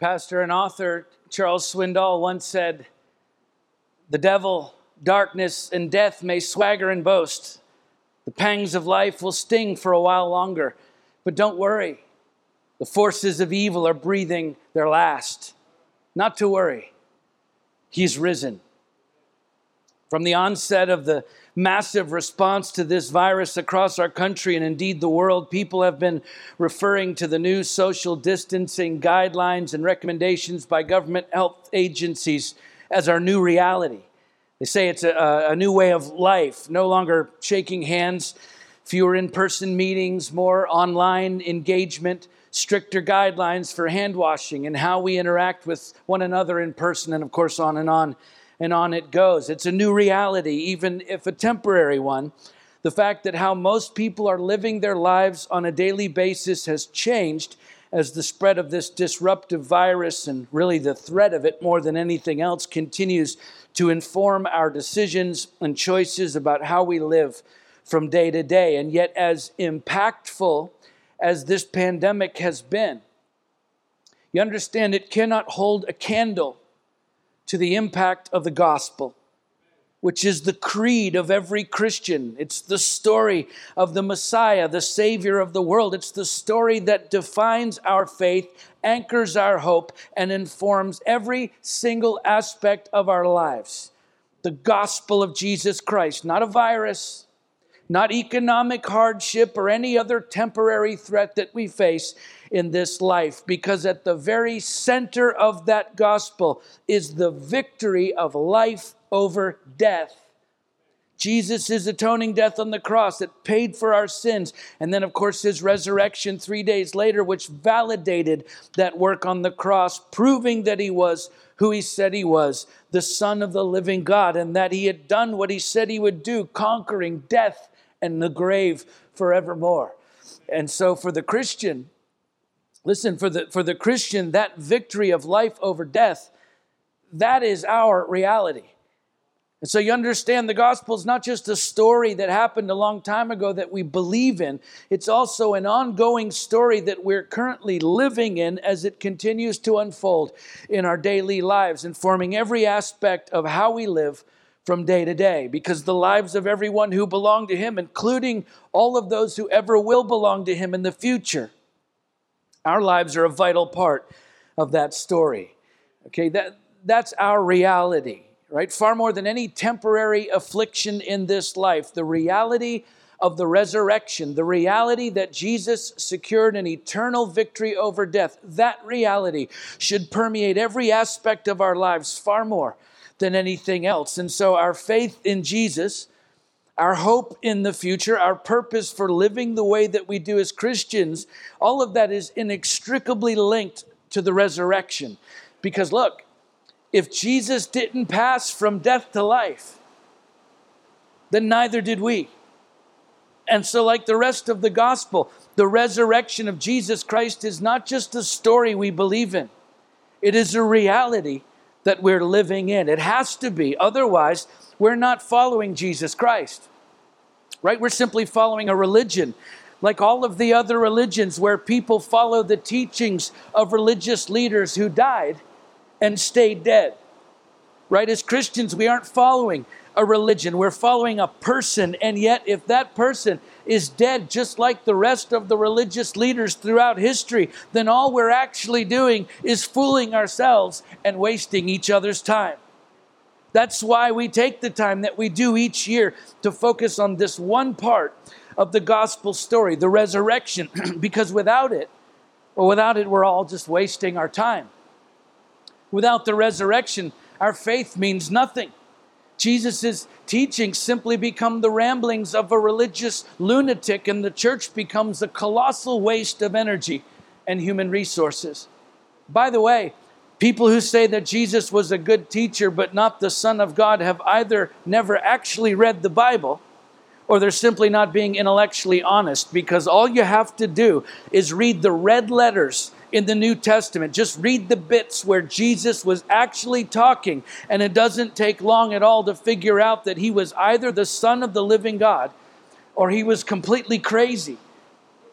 Pastor and author Charles Swindoll once said, The devil, darkness, and death may swagger and boast. The pangs of life will sting for a while longer, but don't worry. The forces of evil are breathing their last. Not to worry, he's risen. From the onset of the massive response to this virus across our country and indeed the world, people have been referring to the new social distancing guidelines and recommendations by government health agencies as our new reality. They say it's a, a new way of life, no longer shaking hands, fewer in person meetings, more online engagement, stricter guidelines for hand washing and how we interact with one another in person, and of course, on and on and on it goes. It's a new reality, even if a temporary one. The fact that how most people are living their lives on a daily basis has changed as the spread of this disruptive virus and really the threat of it more than anything else continues to inform our decisions and choices about how we live from day to day. And yet, as impactful as this pandemic has been, you understand it cannot hold a candle to the impact of the gospel, which is the creed of every Christian. It's the story of the Messiah, the Savior of the world. It's the story that defines our faith, anchors our hope, and informs every single aspect of our lives. The gospel of Jesus Christ, not a virus, not economic hardship or any other temporary threat that we face in this life, because at the very center of that gospel is the victory of life over death. Jesus' atoning death on the cross that paid for our sins. And then, of course, his resurrection three days later, which validated that work on the cross, proving that he was who he said he was, the Son of the living God, and that he had done what he said he would do, conquering death and the grave forevermore. And so, for the Christian, Listen, for the, for the Christian, that victory of life over death, that is our reality. And so you understand the gospel is not just a story that happened a long time ago that we believe in, it's also an ongoing story that we're currently living in as it continues to unfold in our daily lives, informing every aspect of how we live from day to day. Because the lives of everyone who belong to Him, including all of those who ever will belong to Him in the future, our lives are a vital part of that story. Okay, that, that's our reality, right? Far more than any temporary affliction in this life, the reality of the resurrection, the reality that Jesus secured an eternal victory over death, that reality should permeate every aspect of our lives far more than anything else. And so our faith in Jesus our hope in the future, our purpose for living the way that we do as Christians, all of that is inextricably linked to the resurrection. Because look, if Jesus didn't pass from death to life, then neither did we. And so, like the rest of the gospel, the resurrection of Jesus Christ is not just a story we believe in, it is a reality that we're living in. It has to be. Otherwise, we're not following Jesus Christ right? We're simply following a religion like all of the other religions where people follow the teachings of religious leaders who died and stayed dead. Right? As Christians, we aren't following a religion, we're following a person. And yet, if that person is dead, just like the rest of the religious leaders throughout history, then all we're actually doing is fooling ourselves and wasting each other's time. That's why we take the time that we do each year to focus on this one part of the gospel story, the resurrection, because without it, or without it, we're all just wasting our time. Without the resurrection, our faith means nothing. Jesus' teachings simply become the ramblings of a religious lunatic, and the church becomes a colossal waste of energy and human resources. By the way, People who say that Jesus was a good teacher but not the Son of God have either never actually read the Bible or they're simply not being intellectually honest because all you have to do is read the red letters in the New Testament. Just read the bits where Jesus was actually talking, and it doesn't take long at all to figure out that he was either the Son of the living God or he was completely crazy.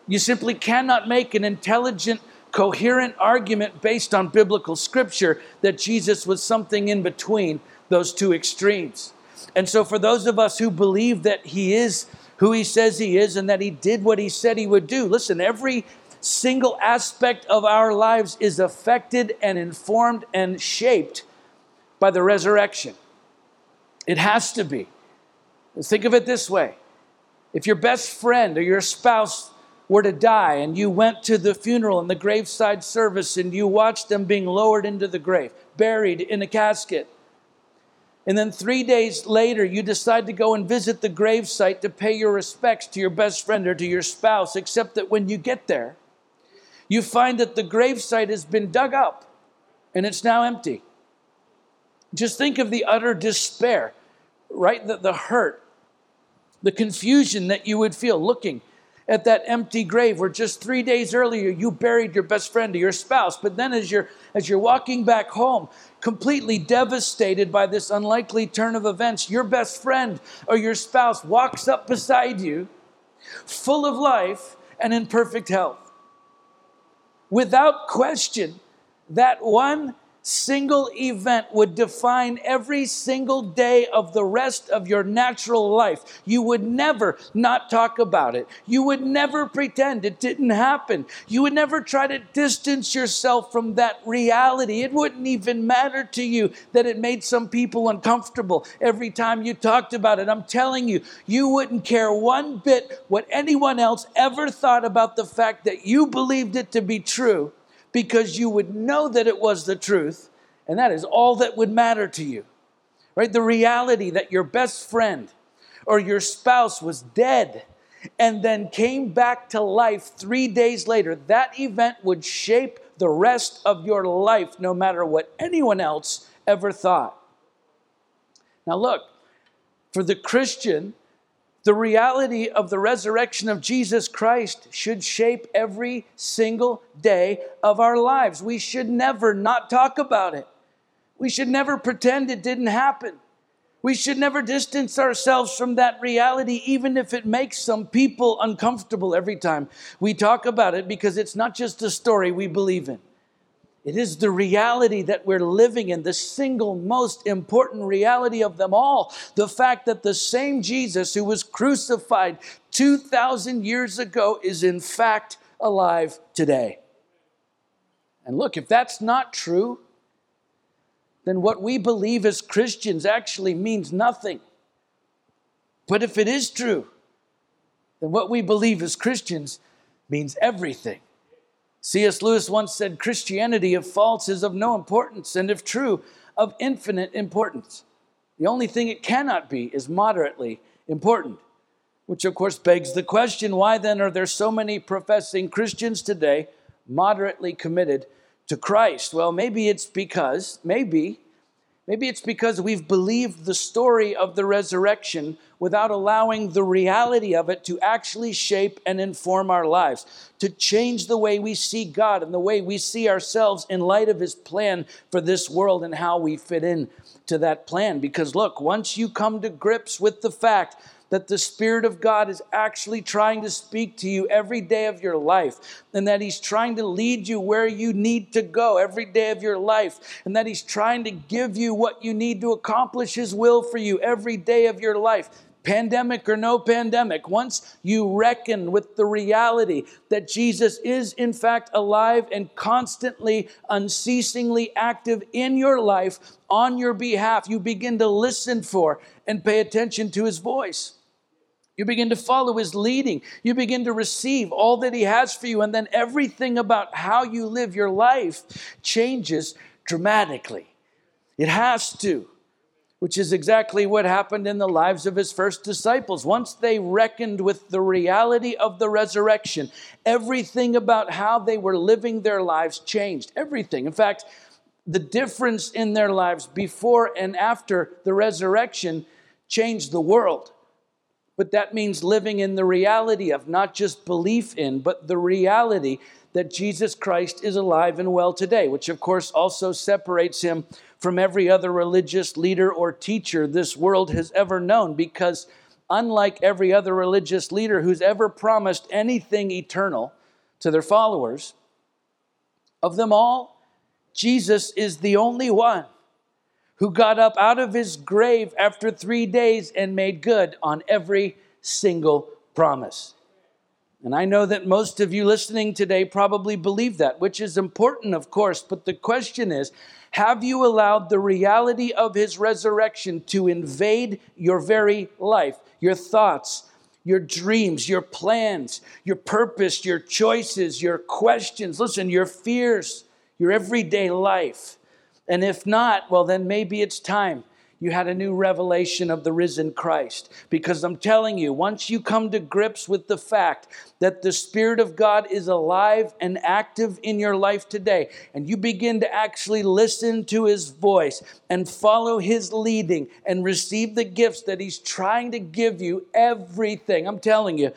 You simply cannot make an intelligent coherent argument based on biblical scripture that Jesus was something in between those two extremes. And so, for those of us who believe that he is who he says he is and that he did what he said he would do, listen, every single aspect of our lives is affected and informed and shaped by the resurrection. It has to be. Think of it this way if your best friend or your spouse were to die and you went to the funeral and the graveside service and you watched them being lowered into the grave, buried in a casket, and then three days later, you decide to go and visit the gravesite to pay your respects to your best friend or to your spouse, except that when you get there, you find that the gravesite has been dug up and it's now empty. Just think of the utter despair, right? The, the hurt, the confusion that you would feel looking at that empty grave where just three days earlier you buried your best friend or your spouse. But then as you're as you're walking back home, completely devastated by this unlikely turn of events, your best friend or your spouse walks up beside you, full of life and in perfect health. Without question, that one single event would define every single day of the rest of your natural life. You would never not talk about it. You would never pretend it didn't happen. You would never try to distance yourself from that reality. It wouldn't even matter to you that it made some people uncomfortable every time you talked about it. I'm telling you, you wouldn't care one bit what anyone else ever thought about the fact that you believed it to be true because you would know that it was the truth, and that is all that would matter to you. Right? The reality that your best friend or your spouse was dead and then came back to life three days later, that event would shape the rest of your life, no matter what anyone else ever thought. Now, look, for the Christian, the reality of the resurrection of Jesus Christ should shape every single day of our lives. We should never not talk about it. We should never pretend it didn't happen. We should never distance ourselves from that reality, even if it makes some people uncomfortable every time we talk about it, because it's not just a story we believe in. It is the reality that we're living in, the single most important reality of them all. The fact that the same Jesus who was crucified 2,000 years ago is in fact alive today. And look, if that's not true, then what we believe as Christians actually means nothing. But if it is true, then what we believe as Christians means everything. C.S. Lewis once said Christianity, if false, is of no importance, and if true, of infinite importance. The only thing it cannot be is moderately important. Which, of course, begs the question why then are there so many professing Christians today moderately committed to Christ? Well, maybe it's because, maybe, maybe it's because we've believed the story of the resurrection without allowing the reality of it to actually shape and inform our lives, to change the way we see God and the way we see ourselves in light of His plan for this world and how we fit in to that plan. Because look, once you come to grips with the fact that the Spirit of God is actually trying to speak to you every day of your life, and that He's trying to lead you where you need to go every day of your life, and that He's trying to give you what you need to accomplish His will for you every day of your life pandemic or no pandemic, once you reckon with the reality that Jesus is in fact alive and constantly, unceasingly active in your life on your behalf, you begin to listen for and pay attention to his voice. You begin to follow his leading. You begin to receive all that he has for you. And then everything about how you live your life changes dramatically. It has to which is exactly what happened in the lives of his first disciples. Once they reckoned with the reality of the resurrection, everything about how they were living their lives changed. Everything. In fact, the difference in their lives before and after the resurrection changed the world. But that means living in the reality of not just belief in, but the reality that Jesus Christ is alive and well today, which of course also separates him from every other religious leader or teacher this world has ever known because unlike every other religious leader who's ever promised anything eternal to their followers, Of them all, Jesus is the only one who got up out of his grave after three days and made good on every single promise. And I know that most of you listening today probably believe that, which is important, of course. But the question is have you allowed the reality of his resurrection to invade your very life, your thoughts, your dreams, your plans, your purpose, your choices, your questions, listen, your fears, your everyday life? And if not, well, then maybe it's time you had a new revelation of the risen Christ. Because I'm telling you, once you come to grips with the fact that the Spirit of God is alive and active in your life today, and you begin to actually listen to His voice and follow His leading and receive the gifts that He's trying to give you, everything, I'm telling you,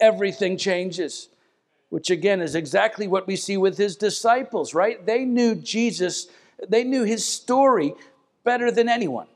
everything changes. Which again is exactly what we see with His disciples, right? They knew Jesus, they knew His story better than anyone.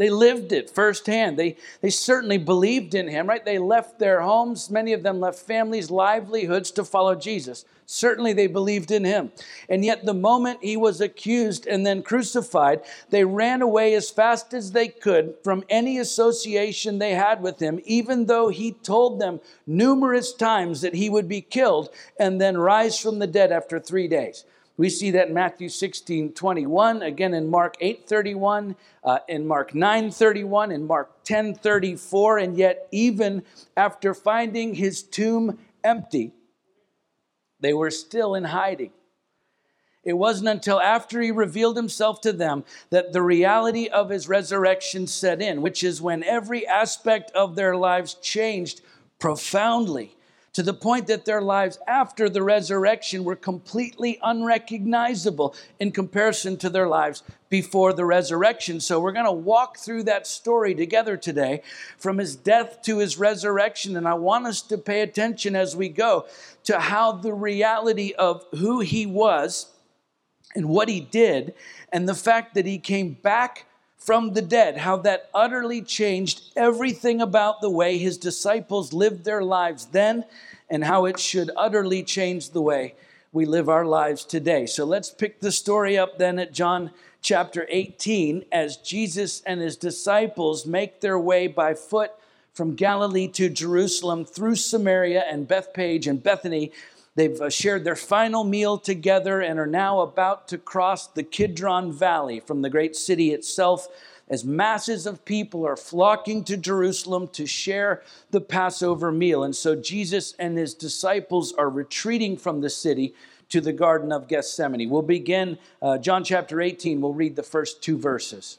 They lived it firsthand. They, they certainly believed in him, right? They left their homes. Many of them left families, livelihoods to follow Jesus. Certainly they believed in him. And yet, the moment he was accused and then crucified, they ran away as fast as they could from any association they had with him, even though he told them numerous times that he would be killed and then rise from the dead after three days. We see that in Matthew 16, 21, again in Mark 8, 31, uh, in Mark 9, 31, in Mark 10, 34, and yet even after finding his tomb empty, they were still in hiding. It wasn't until after he revealed himself to them that the reality of his resurrection set in, which is when every aspect of their lives changed profoundly to the point that their lives after the resurrection were completely unrecognizable in comparison to their lives before the resurrection. So, we're going to walk through that story together today from his death to his resurrection. And I want us to pay attention as we go to how the reality of who he was and what he did, and the fact that he came back from the dead, how that utterly changed everything about the way his disciples lived their lives then, and how it should utterly change the way we live our lives today. So let's pick the story up then at John chapter 18 as Jesus and his disciples make their way by foot from Galilee to Jerusalem through Samaria and Bethphage and Bethany They've uh, shared their final meal together and are now about to cross the Kidron Valley from the great city itself as masses of people are flocking to Jerusalem to share the Passover meal. And so Jesus and his disciples are retreating from the city to the Garden of Gethsemane. We'll begin uh, John chapter 18, we'll read the first two verses.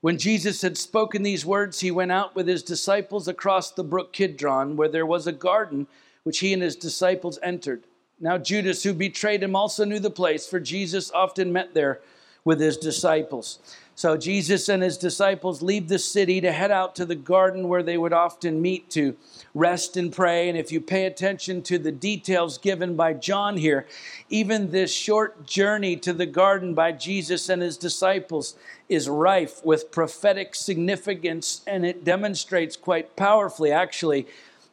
When Jesus had spoken these words, he went out with his disciples across the brook Kidron, where there was a garden which he and his disciples entered. Now, Judas, who betrayed him, also knew the place, for Jesus often met there with his disciples. So, Jesus and his disciples leave the city to head out to the garden where they would often meet to rest and pray. And if you pay attention to the details given by John here, even this short journey to the garden by Jesus and his disciples is rife with prophetic significance, and it demonstrates quite powerfully, actually,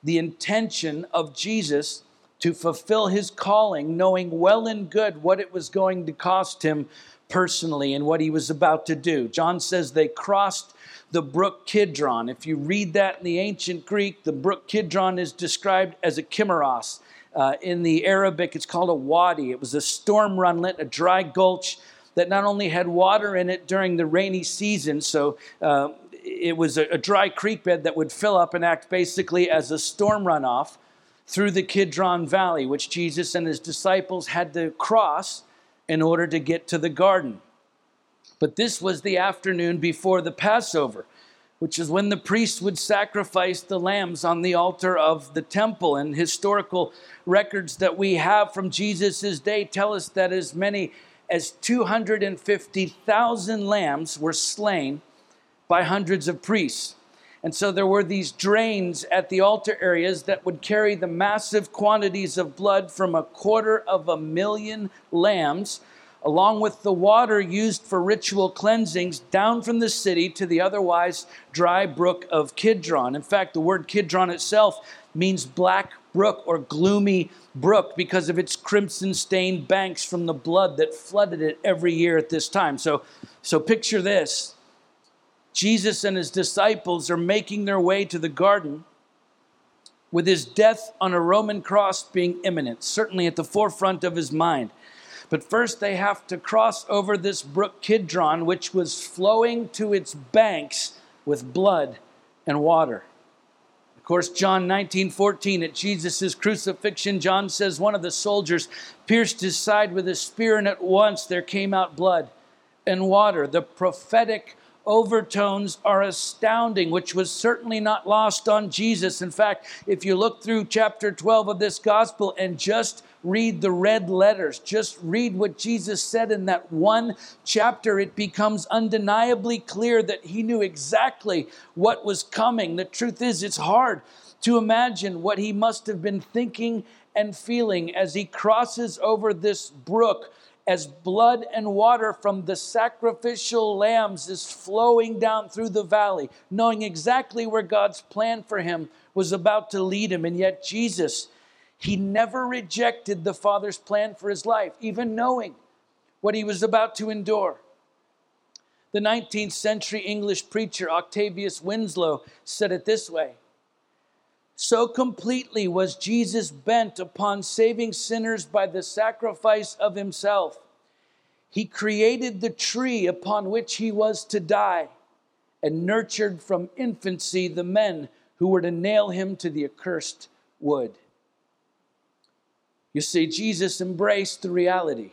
the intention of Jesus to fulfill his calling, knowing well and good what it was going to cost him personally and what he was about to do. John says they crossed the brook Kidron. If you read that in the ancient Greek, the brook Kidron is described as a cheimarros. Uh, in the Arabic, it's called a wadi. It was a storm runlet, a dry gulch that not only had water in it during the rainy season, so uh, it was a, a dry creek bed that would fill up and act basically as a storm runoff through the Kidron Valley, which Jesus and his disciples had to cross in order to get to the garden. But this was the afternoon before the Passover, which is when the priests would sacrifice the lambs on the altar of the temple. And historical records that we have from Jesus' day tell us that as many as 250,000 lambs were slain by hundreds of priests. And so there were these drains at the altar areas that would carry the massive quantities of blood from a quarter of a million lambs, along with the water used for ritual cleansings, down from the city to the otherwise dry brook of Kidron. In fact, the word Kidron itself means black brook or gloomy brook because of its crimson stained banks from the blood that flooded it every year at this time. So, so picture this Jesus and his disciples are making their way to the garden with his death on a Roman cross being imminent, certainly at the forefront of his mind. But first, they have to cross over this brook Kidron, which was flowing to its banks with blood and water. Of course, John 19 14, at Jesus' crucifixion, John says one of the soldiers pierced his side with a spear, and at once there came out blood and water. The prophetic overtones are astounding, which was certainly not lost on Jesus. In fact, if you look through chapter 12 of this gospel and just read the red letters, just read what Jesus said in that one chapter, it becomes undeniably clear that he knew exactly what was coming. The truth is, it's hard to imagine what he must have been thinking and feeling as he crosses over this brook as blood and water from the sacrificial lambs is flowing down through the valley, knowing exactly where God's plan for him was about to lead him. And yet, Jesus, he never rejected the Father's plan for his life, even knowing what he was about to endure. The 19th century English preacher Octavius Winslow said it this way so completely was Jesus bent upon saving sinners by the sacrifice of himself. He created the tree upon which he was to die and nurtured from infancy the men who were to nail him to the accursed wood. You see, Jesus embraced the reality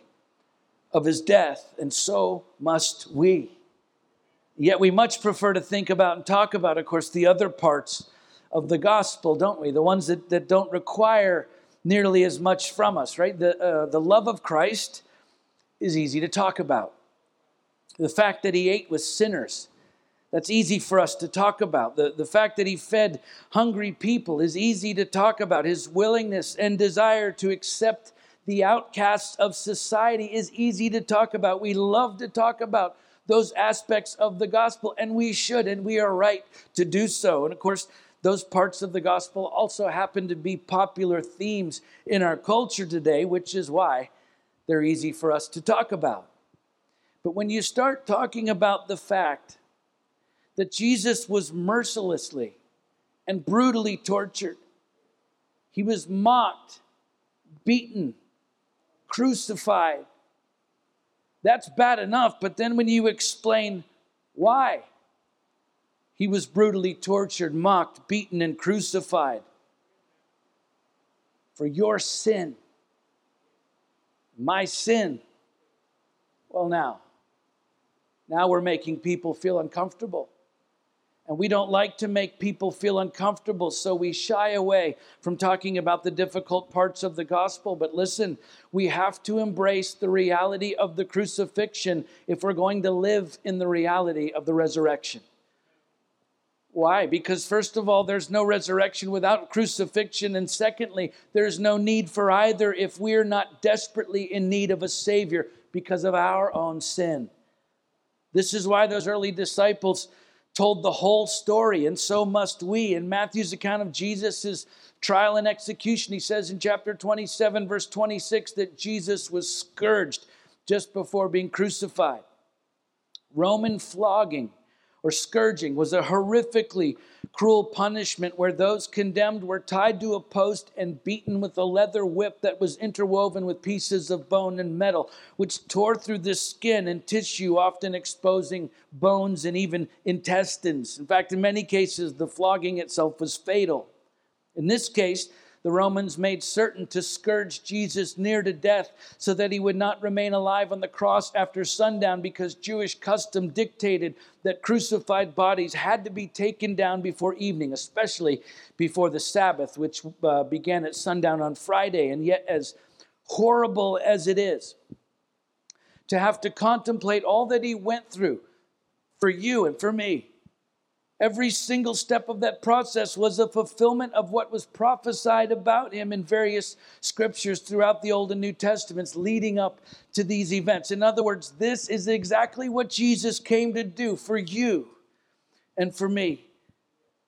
of his death, and so must we. Yet we much prefer to think about and talk about, of course, the other parts of the gospel, don't we? The ones that, that don't require nearly as much from us, right? The, uh, the love of Christ is easy to talk about. The fact that he ate with sinners, that's easy for us to talk about. The, the fact that he fed hungry people is easy to talk about. His willingness and desire to accept the outcasts of society is easy to talk about. We love to talk about those aspects of the gospel, and we should, and we are right to do so. And of course, those parts of the gospel also happen to be popular themes in our culture today, which is why they're easy for us to talk about. But when you start talking about the fact that Jesus was mercilessly and brutally tortured, he was mocked, beaten, crucified. That's bad enough, but then when you explain why, he was brutally tortured, mocked, beaten, and crucified for your sin, my sin. Well, now, now we're making people feel uncomfortable. And we don't like to make people feel uncomfortable, so we shy away from talking about the difficult parts of the gospel. But listen, we have to embrace the reality of the crucifixion if we're going to live in the reality of the resurrection. Why? Because, first of all, there's no resurrection without crucifixion. And secondly, there's no need for either if we're not desperately in need of a Savior because of our own sin. This is why those early disciples told the whole story, and so must we. In Matthew's account of Jesus' trial and execution, he says in chapter 27, verse 26, that Jesus was scourged just before being crucified. Roman flogging or scourging was a horrifically cruel punishment where those condemned were tied to a post and beaten with a leather whip that was interwoven with pieces of bone and metal, which tore through the skin and tissue, often exposing bones and even intestines. In fact, in many cases, the flogging itself was fatal. In this case, the Romans made certain to scourge Jesus near to death so that he would not remain alive on the cross after sundown because Jewish custom dictated that crucified bodies had to be taken down before evening, especially before the Sabbath, which uh, began at sundown on Friday. And yet, as horrible as it is to have to contemplate all that he went through for you and for me, Every single step of that process was a fulfillment of what was prophesied about him in various scriptures throughout the Old and New Testaments leading up to these events. In other words, this is exactly what Jesus came to do for you and for me.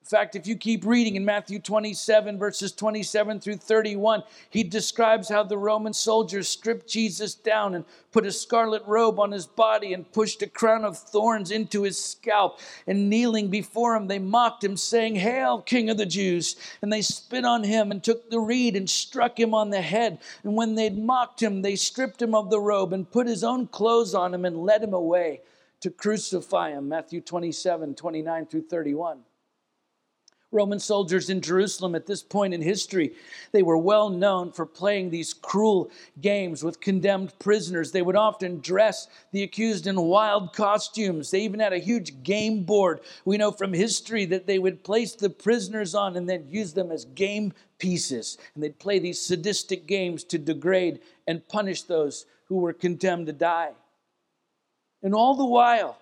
In fact, if you keep reading in Matthew 27, verses 27 through 31, he describes how the Roman soldiers stripped Jesus down and put a scarlet robe on his body and pushed a crown of thorns into his scalp. And kneeling before him, they mocked him, saying, Hail, King of the Jews! And they spit on him and took the reed and struck him on the head. And when they'd mocked him, they stripped him of the robe and put his own clothes on him and led him away to crucify him. Matthew 27, 29 through 31. Roman soldiers in Jerusalem at this point in history, they were well known for playing these cruel games with condemned prisoners. They would often dress the accused in wild costumes. They even had a huge game board. We know from history that they would place the prisoners on and then use them as game pieces. And they'd play these sadistic games to degrade and punish those who were condemned to die. And all the while,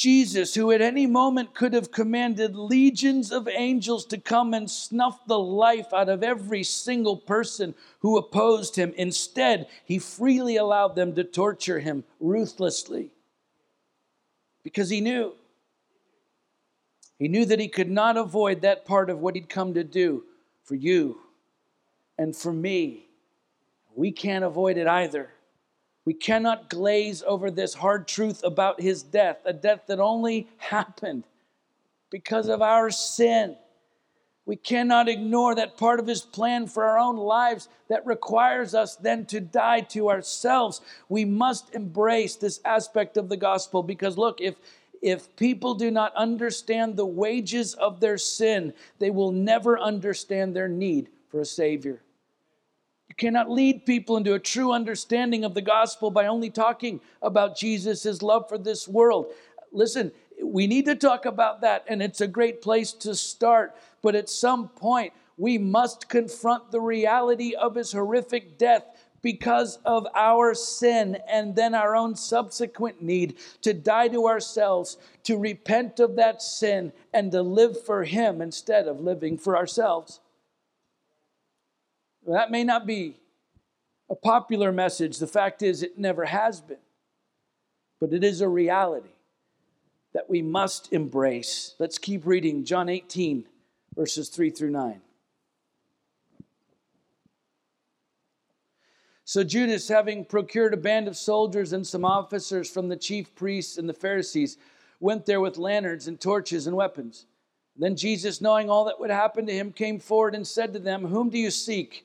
Jesus, who at any moment could have commanded legions of angels to come and snuff the life out of every single person who opposed him, instead, he freely allowed them to torture him ruthlessly because he knew. He knew that he could not avoid that part of what he'd come to do for you and for me. We can't avoid it either. We cannot glaze over this hard truth about his death, a death that only happened because of our sin. We cannot ignore that part of his plan for our own lives that requires us then to die to ourselves. We must embrace this aspect of the gospel because, look, if if people do not understand the wages of their sin, they will never understand their need for a Savior. Cannot lead people into a true understanding of the gospel by only talking about Jesus, his love for this world. Listen, we need to talk about that, and it's a great place to start. But at some point, we must confront the reality of his horrific death because of our sin and then our own subsequent need to die to ourselves, to repent of that sin, and to live for him instead of living for ourselves. That may not be a popular message. The fact is, it never has been. But it is a reality that we must embrace. Let's keep reading John 18, verses 3 through 9. So Judas, having procured a band of soldiers and some officers from the chief priests and the Pharisees, went there with lanterns and torches and weapons. Then Jesus, knowing all that would happen to him, came forward and said to them, Whom do you seek?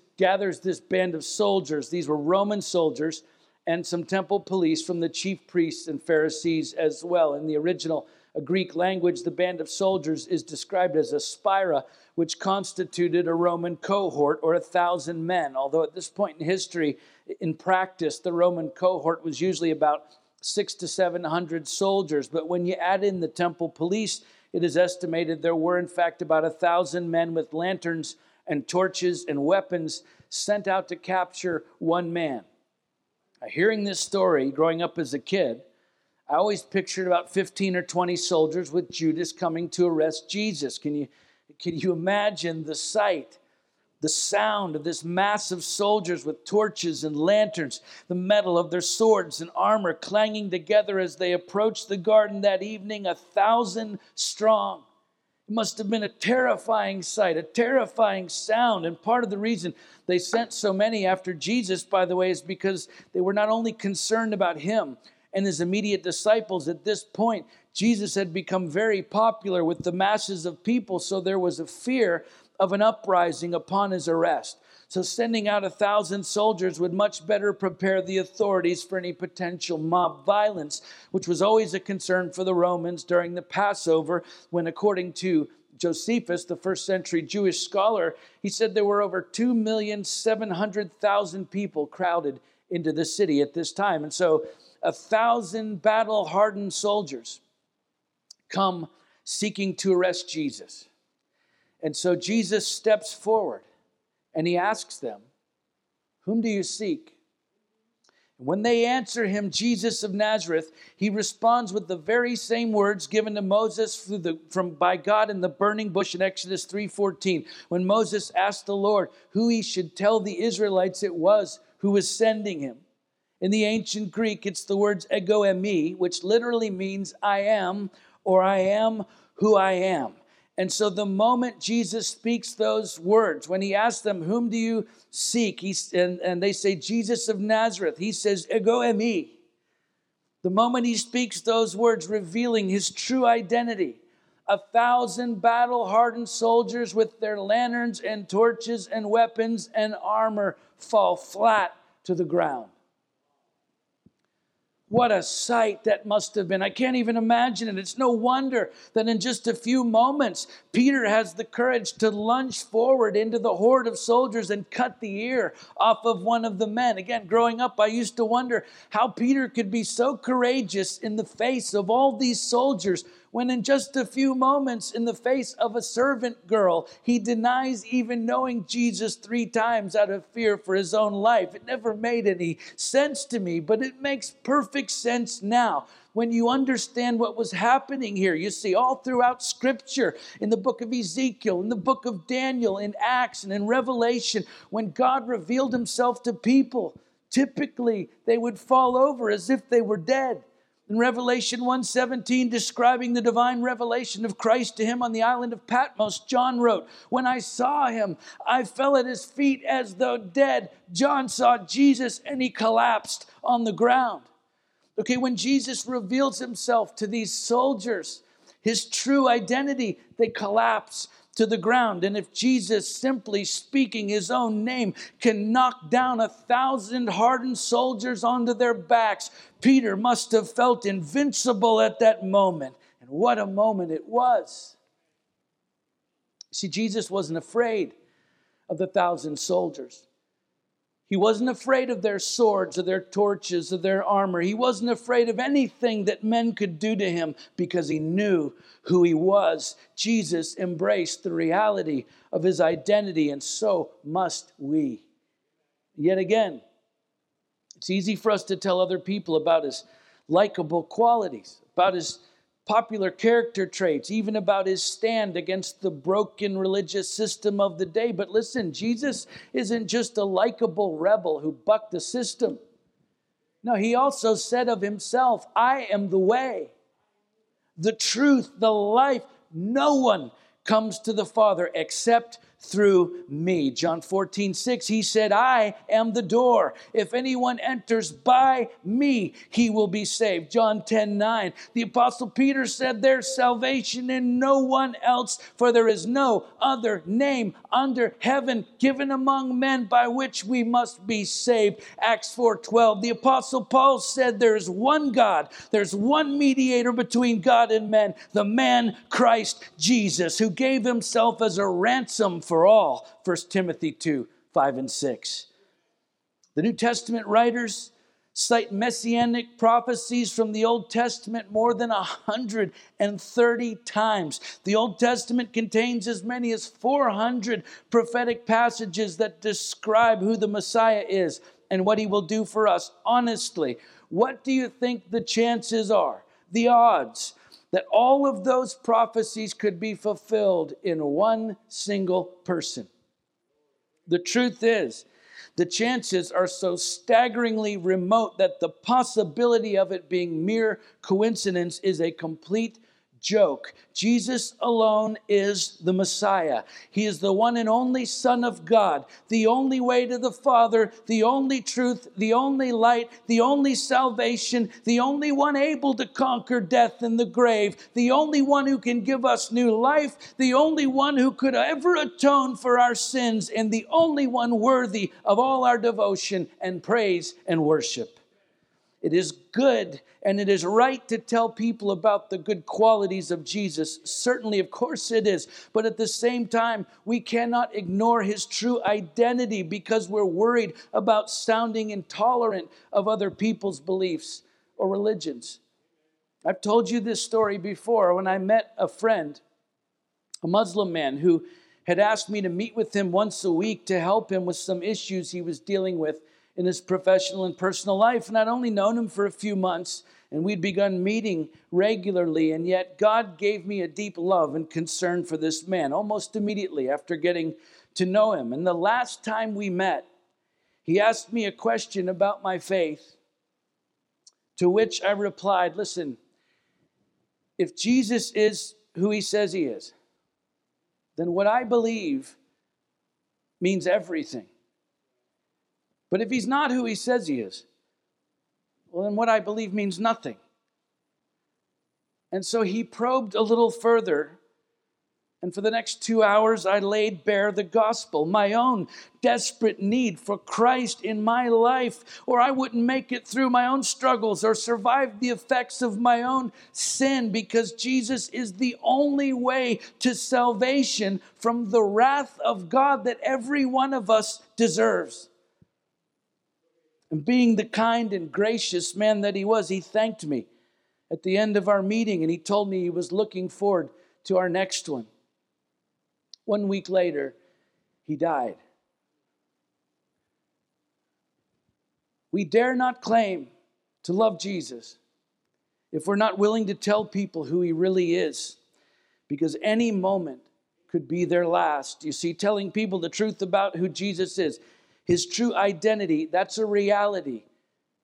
gathers this band of soldiers. These were Roman soldiers and some temple police from the chief priests and Pharisees as well. In the original Greek language, the band of soldiers is described as a spira, which constituted a Roman cohort or a thousand men. Although at this point in history, in practice, the Roman cohort was usually about six to seven hundred soldiers. But when you add in the temple police, it is estimated there were, in fact, about a thousand men with lanterns and torches and weapons sent out to capture one man. Now, hearing this story growing up as a kid, I always pictured about 15 or 20 soldiers with Judas coming to arrest Jesus. Can you, can you imagine the sight? The sound of this mass of soldiers with torches and lanterns, the metal of their swords and armor clanging together as they approached the garden that evening, a thousand strong. Must have been a terrifying sight, a terrifying sound. And part of the reason they sent so many after Jesus, by the way, is because they were not only concerned about him and his immediate disciples. At this point, Jesus had become very popular with the masses of people, so there was a fear of an uprising upon his arrest. So, sending out a thousand soldiers would much better prepare the authorities for any potential mob violence, which was always a concern for the Romans during the Passover, when, according to Josephus, the first century Jewish scholar, he said there were over 2,700,000 people crowded into the city at this time. And so, a thousand battle hardened soldiers come seeking to arrest Jesus. And so Jesus steps forward and he asks them, Whom do you seek? When they answer him, Jesus of Nazareth, he responds with the very same words given to Moses the, from by God in the burning bush in Exodus 3:14. When Moses asked the Lord who he should tell the Israelites it was who was sending him. In the ancient Greek, it's the words ego eimi, which literally means I am or I am who I am. And so the moment Jesus speaks those words, when he asks them, Whom do you seek? He's, and, and they say, Jesus of Nazareth. He says, Ego eimi. The moment he speaks those words, revealing his true identity, a thousand battle hardened soldiers with their lanterns and torches and weapons and armor fall flat to the ground. What a sight that must have been. I can't even imagine it. It's no wonder that in just a few moments, Peter has the courage to lunge forward into the horde of soldiers and cut the ear off of one of the men. Again, growing up, I used to wonder how Peter could be so courageous in the face of all these soldiers when in just a few moments, in the face of a servant girl, he denies even knowing Jesus three times out of fear for his own life. It never made any sense to me, but it makes perfect sense now when you understand what was happening here. You see, all throughout Scripture, in the book of Ezekiel, in the book of Daniel, in Acts, and in Revelation, when God revealed himself to people, typically they would fall over as if they were dead. In Revelation 1:17 describing the divine revelation of Christ to him on the island of Patmos, John wrote, "When I saw him, I fell at his feet as though dead." John saw Jesus and he collapsed on the ground. Okay, when Jesus reveals himself to these soldiers, his true identity, they collapse to the ground. And if Jesus, simply speaking his own name, can knock down a thousand hardened soldiers onto their backs, Peter must have felt invincible at that moment. And what a moment it was. See, Jesus wasn't afraid of the thousand soldiers. He wasn't afraid of their swords or their torches or their armor. He wasn't afraid of anything that men could do to him because he knew who he was. Jesus embraced the reality of his identity, and so must we. Yet again, it's easy for us to tell other people about his likable qualities, about his popular character traits, even about his stand against the broken religious system of the day. But listen, Jesus isn't just a likable rebel who bucked the system. No, he also said of himself, I am the way, the truth, the life. No one comes to the Father except through me. John 14, 6, he said, I am the door. If anyone enters by me, he will be saved. John 10, 9, the Apostle Peter said, There's salvation in no one else, for there is no other name under heaven given among men by which we must be saved. Acts 4, 12, the Apostle Paul said, There is one God, there's one mediator between God and men, the man Christ Jesus, who gave himself as a ransom for all. 1 Timothy 2 5 and 6. The New Testament writers cite messianic prophecies from the Old Testament more than 130 times. The Old Testament contains as many as 400 prophetic passages that describe who the Messiah is and what he will do for us. Honestly, what do you think the chances are, the odds, that all of those prophecies could be fulfilled in one single person. The truth is, the chances are so staggeringly remote that the possibility of it being mere coincidence is a complete joke. Jesus alone is the Messiah. He is the one and only Son of God, the only way to the Father, the only truth, the only light, the only salvation, the only one able to conquer death and the grave, the only one who can give us new life, the only one who could ever atone for our sins, and the only one worthy of all our devotion and praise and worship. It is good and it is right to tell people about the good qualities of Jesus. Certainly, of course, it is. But at the same time, we cannot ignore his true identity because we're worried about sounding intolerant of other people's beliefs or religions. I've told you this story before when I met a friend, a Muslim man who had asked me to meet with him once a week to help him with some issues he was dealing with in his professional and personal life. And I'd only known him for a few months, and we'd begun meeting regularly. And yet, God gave me a deep love and concern for this man almost immediately after getting to know him. And the last time we met, he asked me a question about my faith, to which I replied, Listen, if Jesus is who he says he is, then what I believe means everything. But if he's not who he says he is, well, then what I believe means nothing. And so he probed a little further and for the next two hours, I laid bare the gospel, my own desperate need for Christ in my life, or I wouldn't make it through my own struggles or survive the effects of my own sin because Jesus is the only way to salvation from the wrath of God that every one of us deserves. And being the kind and gracious man that he was, he thanked me at the end of our meeting and he told me he was looking forward to our next one. One week later, he died. We dare not claim to love Jesus if we're not willing to tell people who he really is, because any moment could be their last. You see, telling people the truth about who Jesus is, his true identity, that's a reality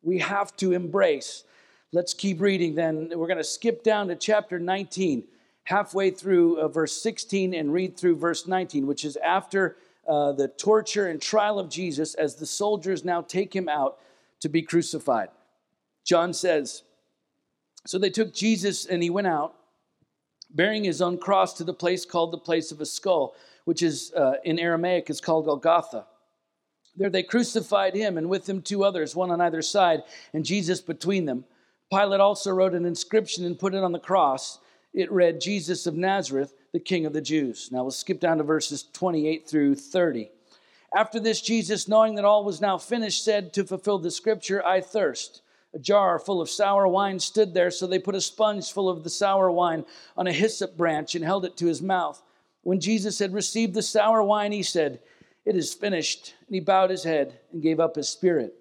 we have to embrace. Let's keep reading then. We're going to skip down to chapter 19 halfway through uh, verse 16 and read through verse 19, which is after uh, the torture and trial of Jesus as the soldiers now take him out to be crucified. John says, So they took Jesus and he went out, bearing his own cross to the place called the place of a skull, which is uh, in Aramaic is called Golgotha. There they crucified him, and with him two others, one on either side, and Jesus between them. Pilate also wrote an inscription and put it on the cross it read, Jesus of Nazareth, the King of the Jews. Now we'll skip down to verses 28 through 30. After this, Jesus, knowing that all was now finished, said to fulfill the scripture, I thirst. A jar full of sour wine stood there, so they put a sponge full of the sour wine on a hyssop branch and held it to his mouth. When Jesus had received the sour wine, he said, It is finished. And he bowed his head and gave up his spirit.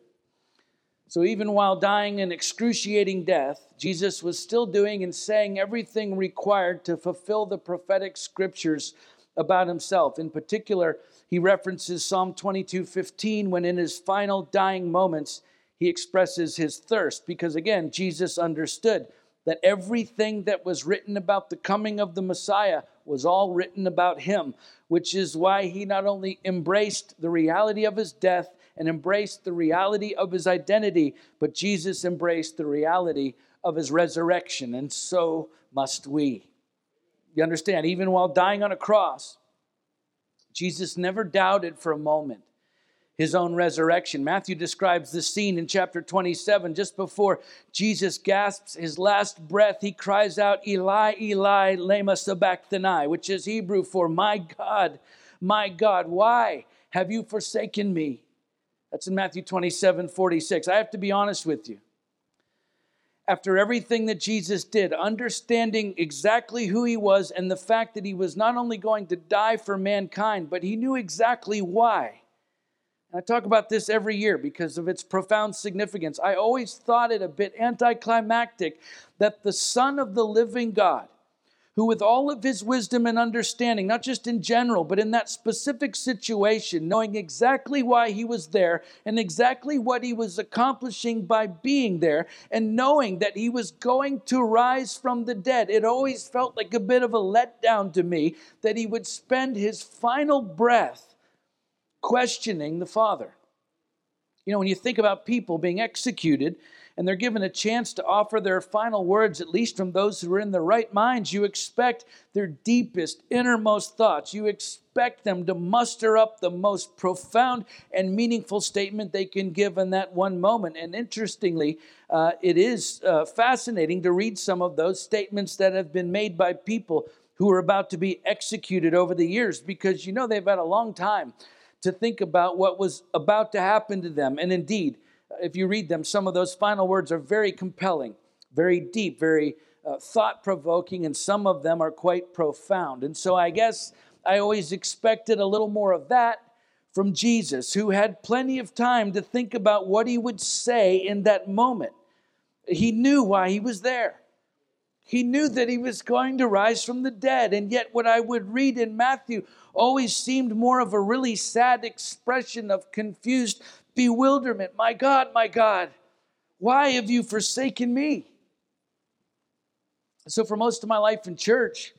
So even while dying an excruciating death, Jesus was still doing and saying everything required to fulfill the prophetic scriptures about himself. In particular, he references Psalm 22:15 when in his final dying moments he expresses his thirst because again, Jesus understood that everything that was written about the coming of the Messiah was all written about him, which is why he not only embraced the reality of his death and embraced the reality of his identity, but Jesus embraced the reality of his resurrection, and so must we. You understand, even while dying on a cross, Jesus never doubted for a moment his own resurrection. Matthew describes the scene in chapter 27. Just before Jesus gasps his last breath, he cries out, Eli, Eli, lema sabachthani, which is Hebrew for, My God, my God, why have you forsaken me? That's in Matthew 27 46. I have to be honest with you. After everything that Jesus did, understanding exactly who he was and the fact that he was not only going to die for mankind, but he knew exactly why. I talk about this every year because of its profound significance. I always thought it a bit anticlimactic that the Son of the living God, who, with all of his wisdom and understanding, not just in general, but in that specific situation, knowing exactly why he was there and exactly what he was accomplishing by being there, and knowing that he was going to rise from the dead, it always felt like a bit of a letdown to me that he would spend his final breath questioning the Father. You know, when you think about people being executed, and they're given a chance to offer their final words, at least from those who are in their right minds, you expect their deepest, innermost thoughts. You expect them to muster up the most profound and meaningful statement they can give in that one moment. And interestingly, uh, it is uh, fascinating to read some of those statements that have been made by people who are about to be executed over the years because you know they've had a long time to think about what was about to happen to them. And indeed, if you read them, some of those final words are very compelling, very deep, very uh, thought provoking, and some of them are quite profound. And so I guess I always expected a little more of that from Jesus, who had plenty of time to think about what he would say in that moment. He knew why he was there. He knew that he was going to rise from the dead. And yet, what I would read in Matthew always seemed more of a really sad expression of confused bewilderment. My God, my God, why have you forsaken me? So, for most of my life in church,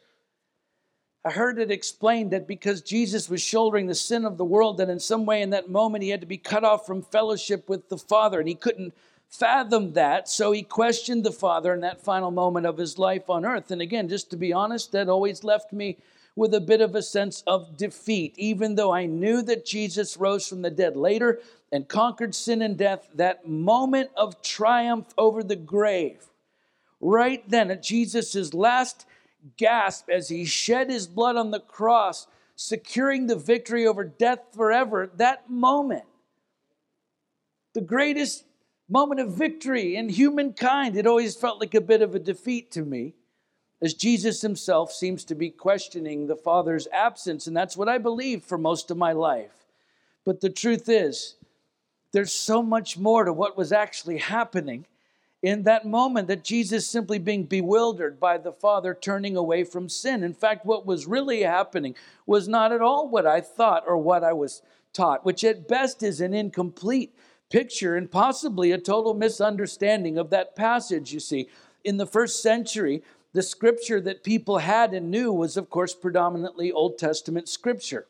I heard it explained that because Jesus was shouldering the sin of the world, that in some way in that moment he had to be cut off from fellowship with the Father, and he couldn't fathom that. So he questioned the Father in that final moment of his life on earth. And again, just to be honest, that always left me with a bit of a sense of defeat. Even though I knew that Jesus rose from the dead later and conquered sin and death, that moment of triumph over the grave, right then at Jesus' last gasp as he shed his blood on the cross, securing the victory over death forever, that moment, the greatest moment of victory in humankind, it always felt like a bit of a defeat to me, as Jesus himself seems to be questioning the Father's absence. And that's what I believed for most of my life. But the truth is, there's so much more to what was actually happening in that moment that Jesus simply being bewildered by the Father turning away from sin. In fact, what was really happening was not at all what I thought or what I was taught, which at best is an incomplete picture and possibly a total misunderstanding of that passage. You see, in the first century, the scripture that people had and knew was, of course, predominantly Old Testament scripture.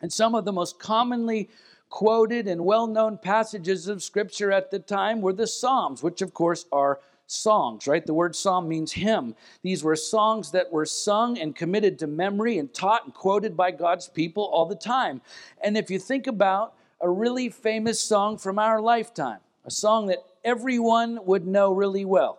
And some of the most commonly quoted and well known passages of Scripture at the time were the Psalms, which of course are songs, right? The word psalm means hymn. These were songs that were sung and committed to memory and taught and quoted by God's people all the time. And if you think about a really famous song from our lifetime, a song that everyone would know really well,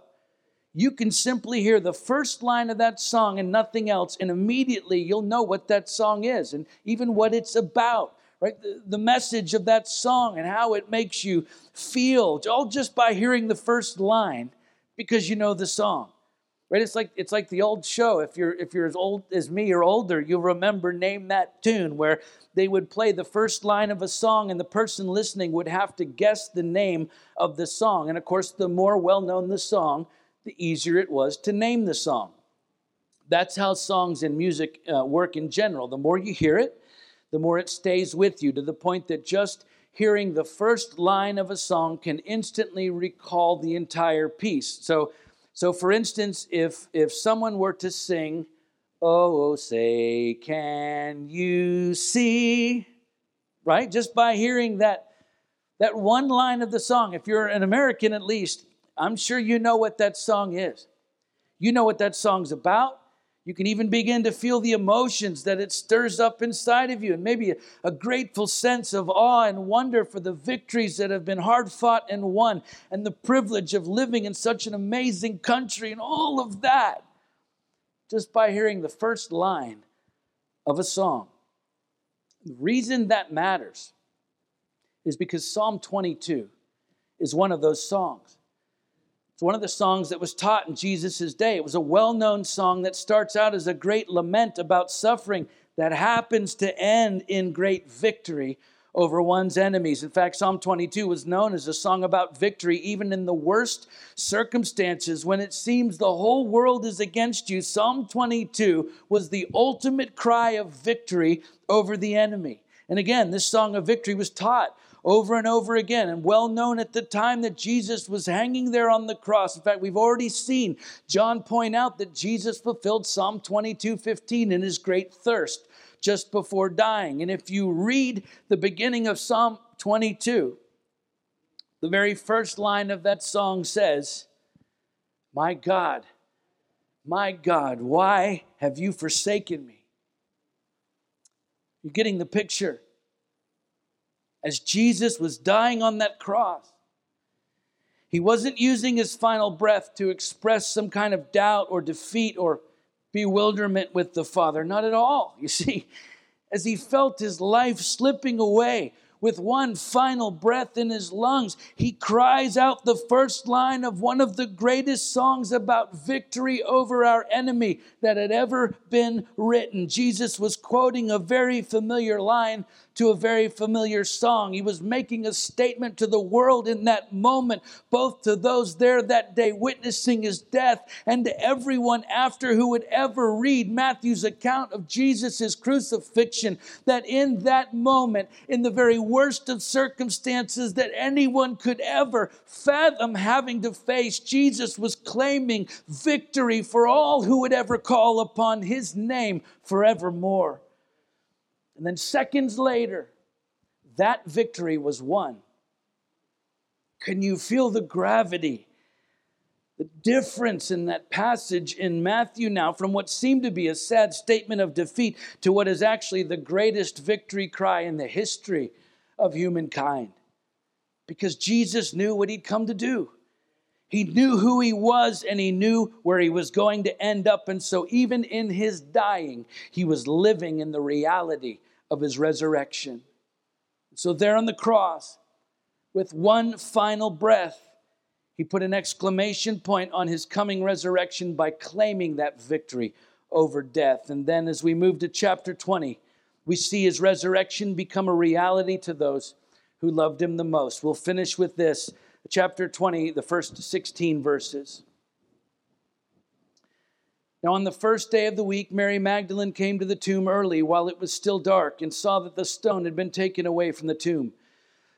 you can simply hear the first line of that song and nothing else, and immediately you'll know what that song is and even what it's about right? The, the message of that song and how it makes you feel, all just by hearing the first line because you know the song. Right? It's like it's like the old show. If you're if you're as old as me or older, you'll remember Name That Tune, where they would play the first line of a song and the person listening would have to guess the name of the song. And of course, the more well-known the song, the easier it was to name the song. That's how songs and music uh, work in general. The more you hear it, the more it stays with you to the point that just hearing the first line of a song can instantly recall the entire piece. So, so for instance, if if someone were to sing, oh, "Oh, say, can you see?" Right, just by hearing that that one line of the song, if you're an American at least, I'm sure you know what that song is. You know what that song's about. You can even begin to feel the emotions that it stirs up inside of you, and maybe a, a, grateful sense of awe and wonder for the victories that have been hard fought and won, and the privilege of living in such an amazing country, and all of that just by hearing the first line of a song. The reason that matters is because Psalm 22 is one of those songs. One of the songs that was taught in Jesus' day. It was a well known song that starts out as a great lament about suffering that happens to end in great victory over one's enemies. In fact, Psalm 22 was known as a song about victory, even in the worst circumstances when it seems the whole world is against you. Psalm 22 was the ultimate cry of victory over the enemy. And again, this song of victory was taught over and over again and well known at the time that Jesus was hanging there on the cross. In fact, we've already seen John point out that Jesus fulfilled Psalm 22 15 in his great thirst just before dying. And if you read the beginning of Psalm 22, the very first line of that song says, My God, my God, why have you forsaken me? You're getting the picture as Jesus was dying on that cross. He wasn't using his final breath to express some kind of doubt or defeat or bewilderment with the Father. Not at all. You see, as he felt his life slipping away with one final breath in his lungs, he cries out the first line of one of the greatest songs about victory over our enemy that had ever been written. Jesus was quoting a very familiar line to a very familiar song. He was making a statement to the world in that moment, both to those there that day witnessing his death and to everyone after who would ever read Matthew's account of Jesus' crucifixion. That in that moment, in the very worst of circumstances that anyone could ever fathom having to face, Jesus was claiming victory for all who would ever call upon his name forevermore. And then seconds later, that victory was won. Can you feel the gravity, the difference in that passage in Matthew now from what seemed to be a sad statement of defeat to what is actually the greatest victory cry in the history of humankind? Because Jesus knew what he'd come to do. He knew who he was and he knew where he was going to end up. And so, even in his dying, he was living in the reality of his resurrection. So, there on the cross, with one final breath, he put an exclamation point on his coming resurrection by claiming that victory over death. And then, as we move to chapter 20, we see his resurrection become a reality to those who loved him the most. We'll finish with this chapter 20, the first 16 verses. Now, on the first day of the week, Mary Magdalene came to the tomb early while it was still dark and saw that the stone had been taken away from the tomb.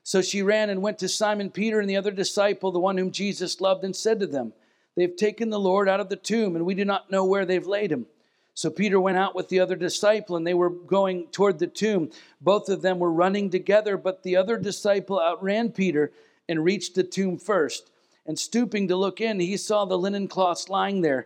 So she ran and went to Simon Peter and the other disciple, the one whom Jesus loved, and said to them, They've taken the Lord out of the tomb, and we do not know where they've laid him. So Peter went out with the other disciple, and they were going toward the tomb. Both of them were running together, but the other disciple outran Peter and reached the tomb first. And stooping to look in, he saw the linen cloths lying there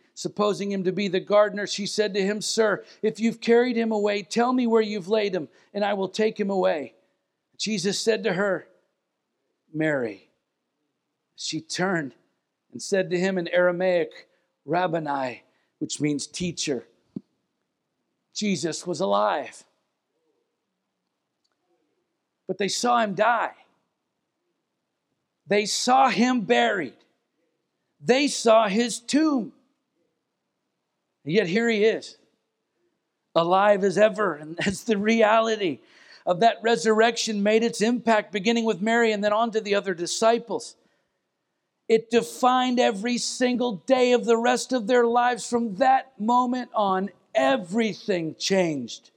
Supposing him to be the gardener, she said to him, Sir, if you've carried him away, tell me where you've laid him, and I will take him away. Jesus said to her, Mary. She turned and said to him in Aramaic, Rabboni, which means teacher. Jesus was alive. But they saw him die. They saw him buried. They saw his tomb. And yet here he is, alive as ever. And that's the reality of that resurrection made its impact, beginning with Mary and then on to the other disciples. It defined every single day of the rest of their lives. From that moment on, everything changed.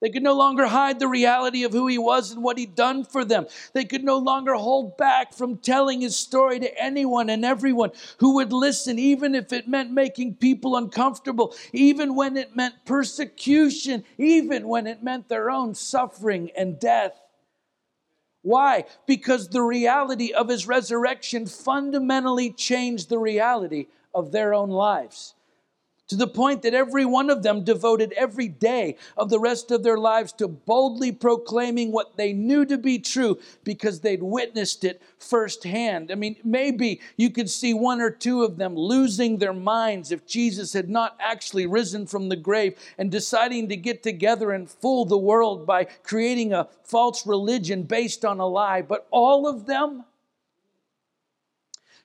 They could no longer hide the reality of who he was and what he'd done for them. They could no longer hold back from telling his story to anyone and everyone who would listen, even if it meant making people uncomfortable, even when it meant persecution, even when it meant their own suffering and death. Why? Because the reality of his resurrection fundamentally changed the reality of their own lives to the point that every one of them devoted every day of the rest of their lives to boldly proclaiming what they knew to be true because they'd witnessed it firsthand. I mean, maybe you could see one or two of them losing their minds if Jesus had not actually risen from the grave and deciding to get together and fool the world by creating a false religion based on a lie. But all of them,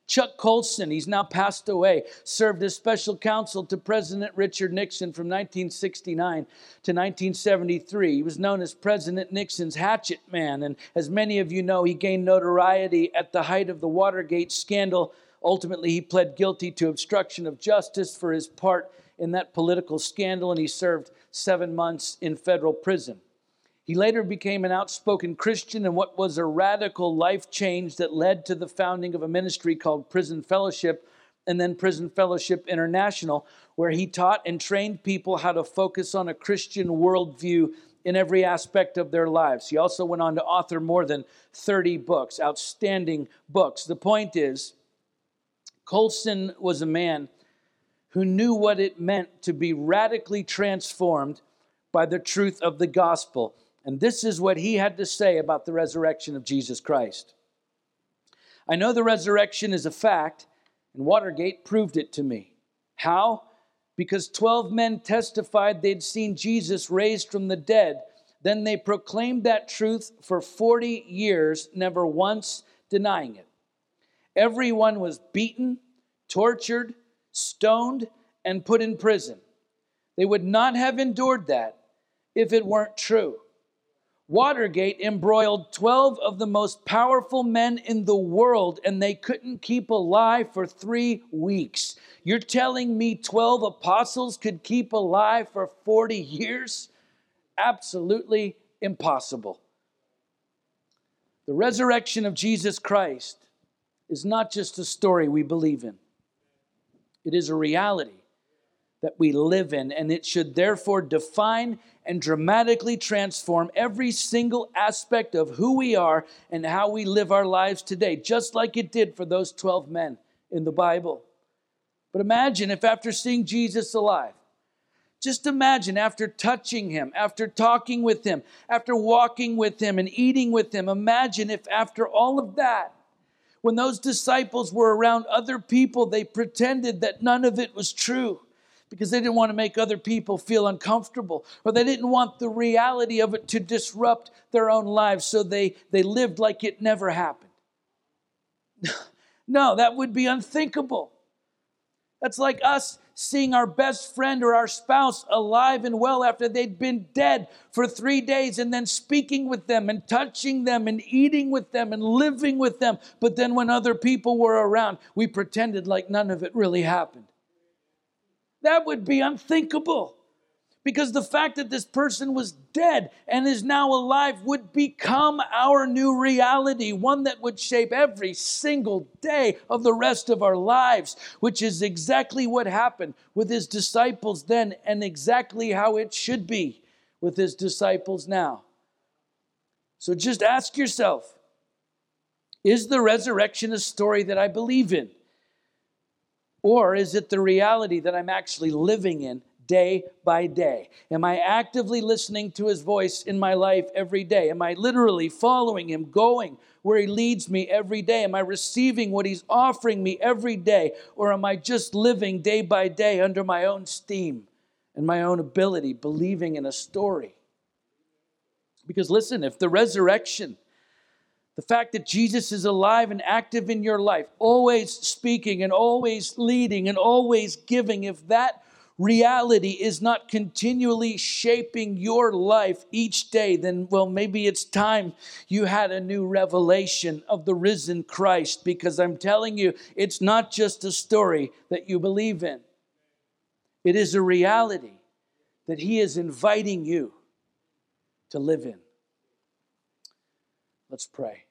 Chuck Colson, he's now passed away, served as special counsel to President Richard Nixon from 1969 to 1973. He was known as President Nixon's hatchet man, and as many of you know, he gained notoriety at the height of the Watergate scandal Ultimately, he pled guilty to obstruction of justice for his part in that political scandal, and he served seven months in federal prison. He later became an outspoken Christian in what was a radical life change that led to the founding of a ministry called Prison Fellowship and then Prison Fellowship International, where he taught and trained people how to focus on a Christian worldview in every aspect of their lives. He also went on to author more than 30 books, outstanding books. The point is, Colson was a man who knew what it meant to be radically transformed by the truth of the gospel. And this is what he had to say about the resurrection of Jesus Christ. I know the resurrection is a fact, and Watergate proved it to me. How? Because 12 men testified they'd seen Jesus raised from the dead. Then they proclaimed that truth for 40 years, never once denying it. Everyone was beaten, tortured, stoned, and put in prison. They would not have endured that if it weren't true. Watergate embroiled 12 of the most powerful men in the world, and they couldn't keep alive for three weeks. You're telling me 12 apostles could keep alive for 40 years? Absolutely impossible. The resurrection of Jesus Christ is not just a story we believe in, it is a reality that we live in, and it should therefore define and dramatically transform every single aspect of who we are and how we live our lives today, just like it did for those 12 men in the Bible. But imagine if after seeing Jesus alive, just imagine after touching him, after talking with him, after walking with him and eating with him, imagine if after all of that, when those disciples were around other people, they pretended that none of it was true because they didn't want to make other people feel uncomfortable or they didn't want the reality of it to disrupt their own lives so they, they lived like it never happened. no, that would be unthinkable. That's like us seeing our best friend or our spouse alive and well after they'd been dead for three days and then speaking with them and touching them and eating with them and living with them. But then when other people were around, we pretended like none of it really happened. That would be unthinkable. Because the fact that this person was dead and is now alive would become our new reality, one that would shape every single day of the rest of our lives, which is exactly what happened with his disciples then and exactly how it should be with his disciples now. So just ask yourself is the resurrection a story that I believe in? Or is it the reality that I'm actually living in day by day? Am I actively listening to his voice in my life every day? Am I literally following him, going where he leads me every day? Am I receiving what he's offering me every day? Or am I just living day by day under my own steam and my own ability, believing in a story? Because listen, if the resurrection the fact that Jesus is alive and active in your life, always speaking and always leading and always giving, if that reality is not continually shaping your life each day, then, well, maybe it's time you had a new revelation of the risen Christ because I'm telling you, it's not just a story that you believe in, it is a reality that He is inviting you to live in. Let's pray.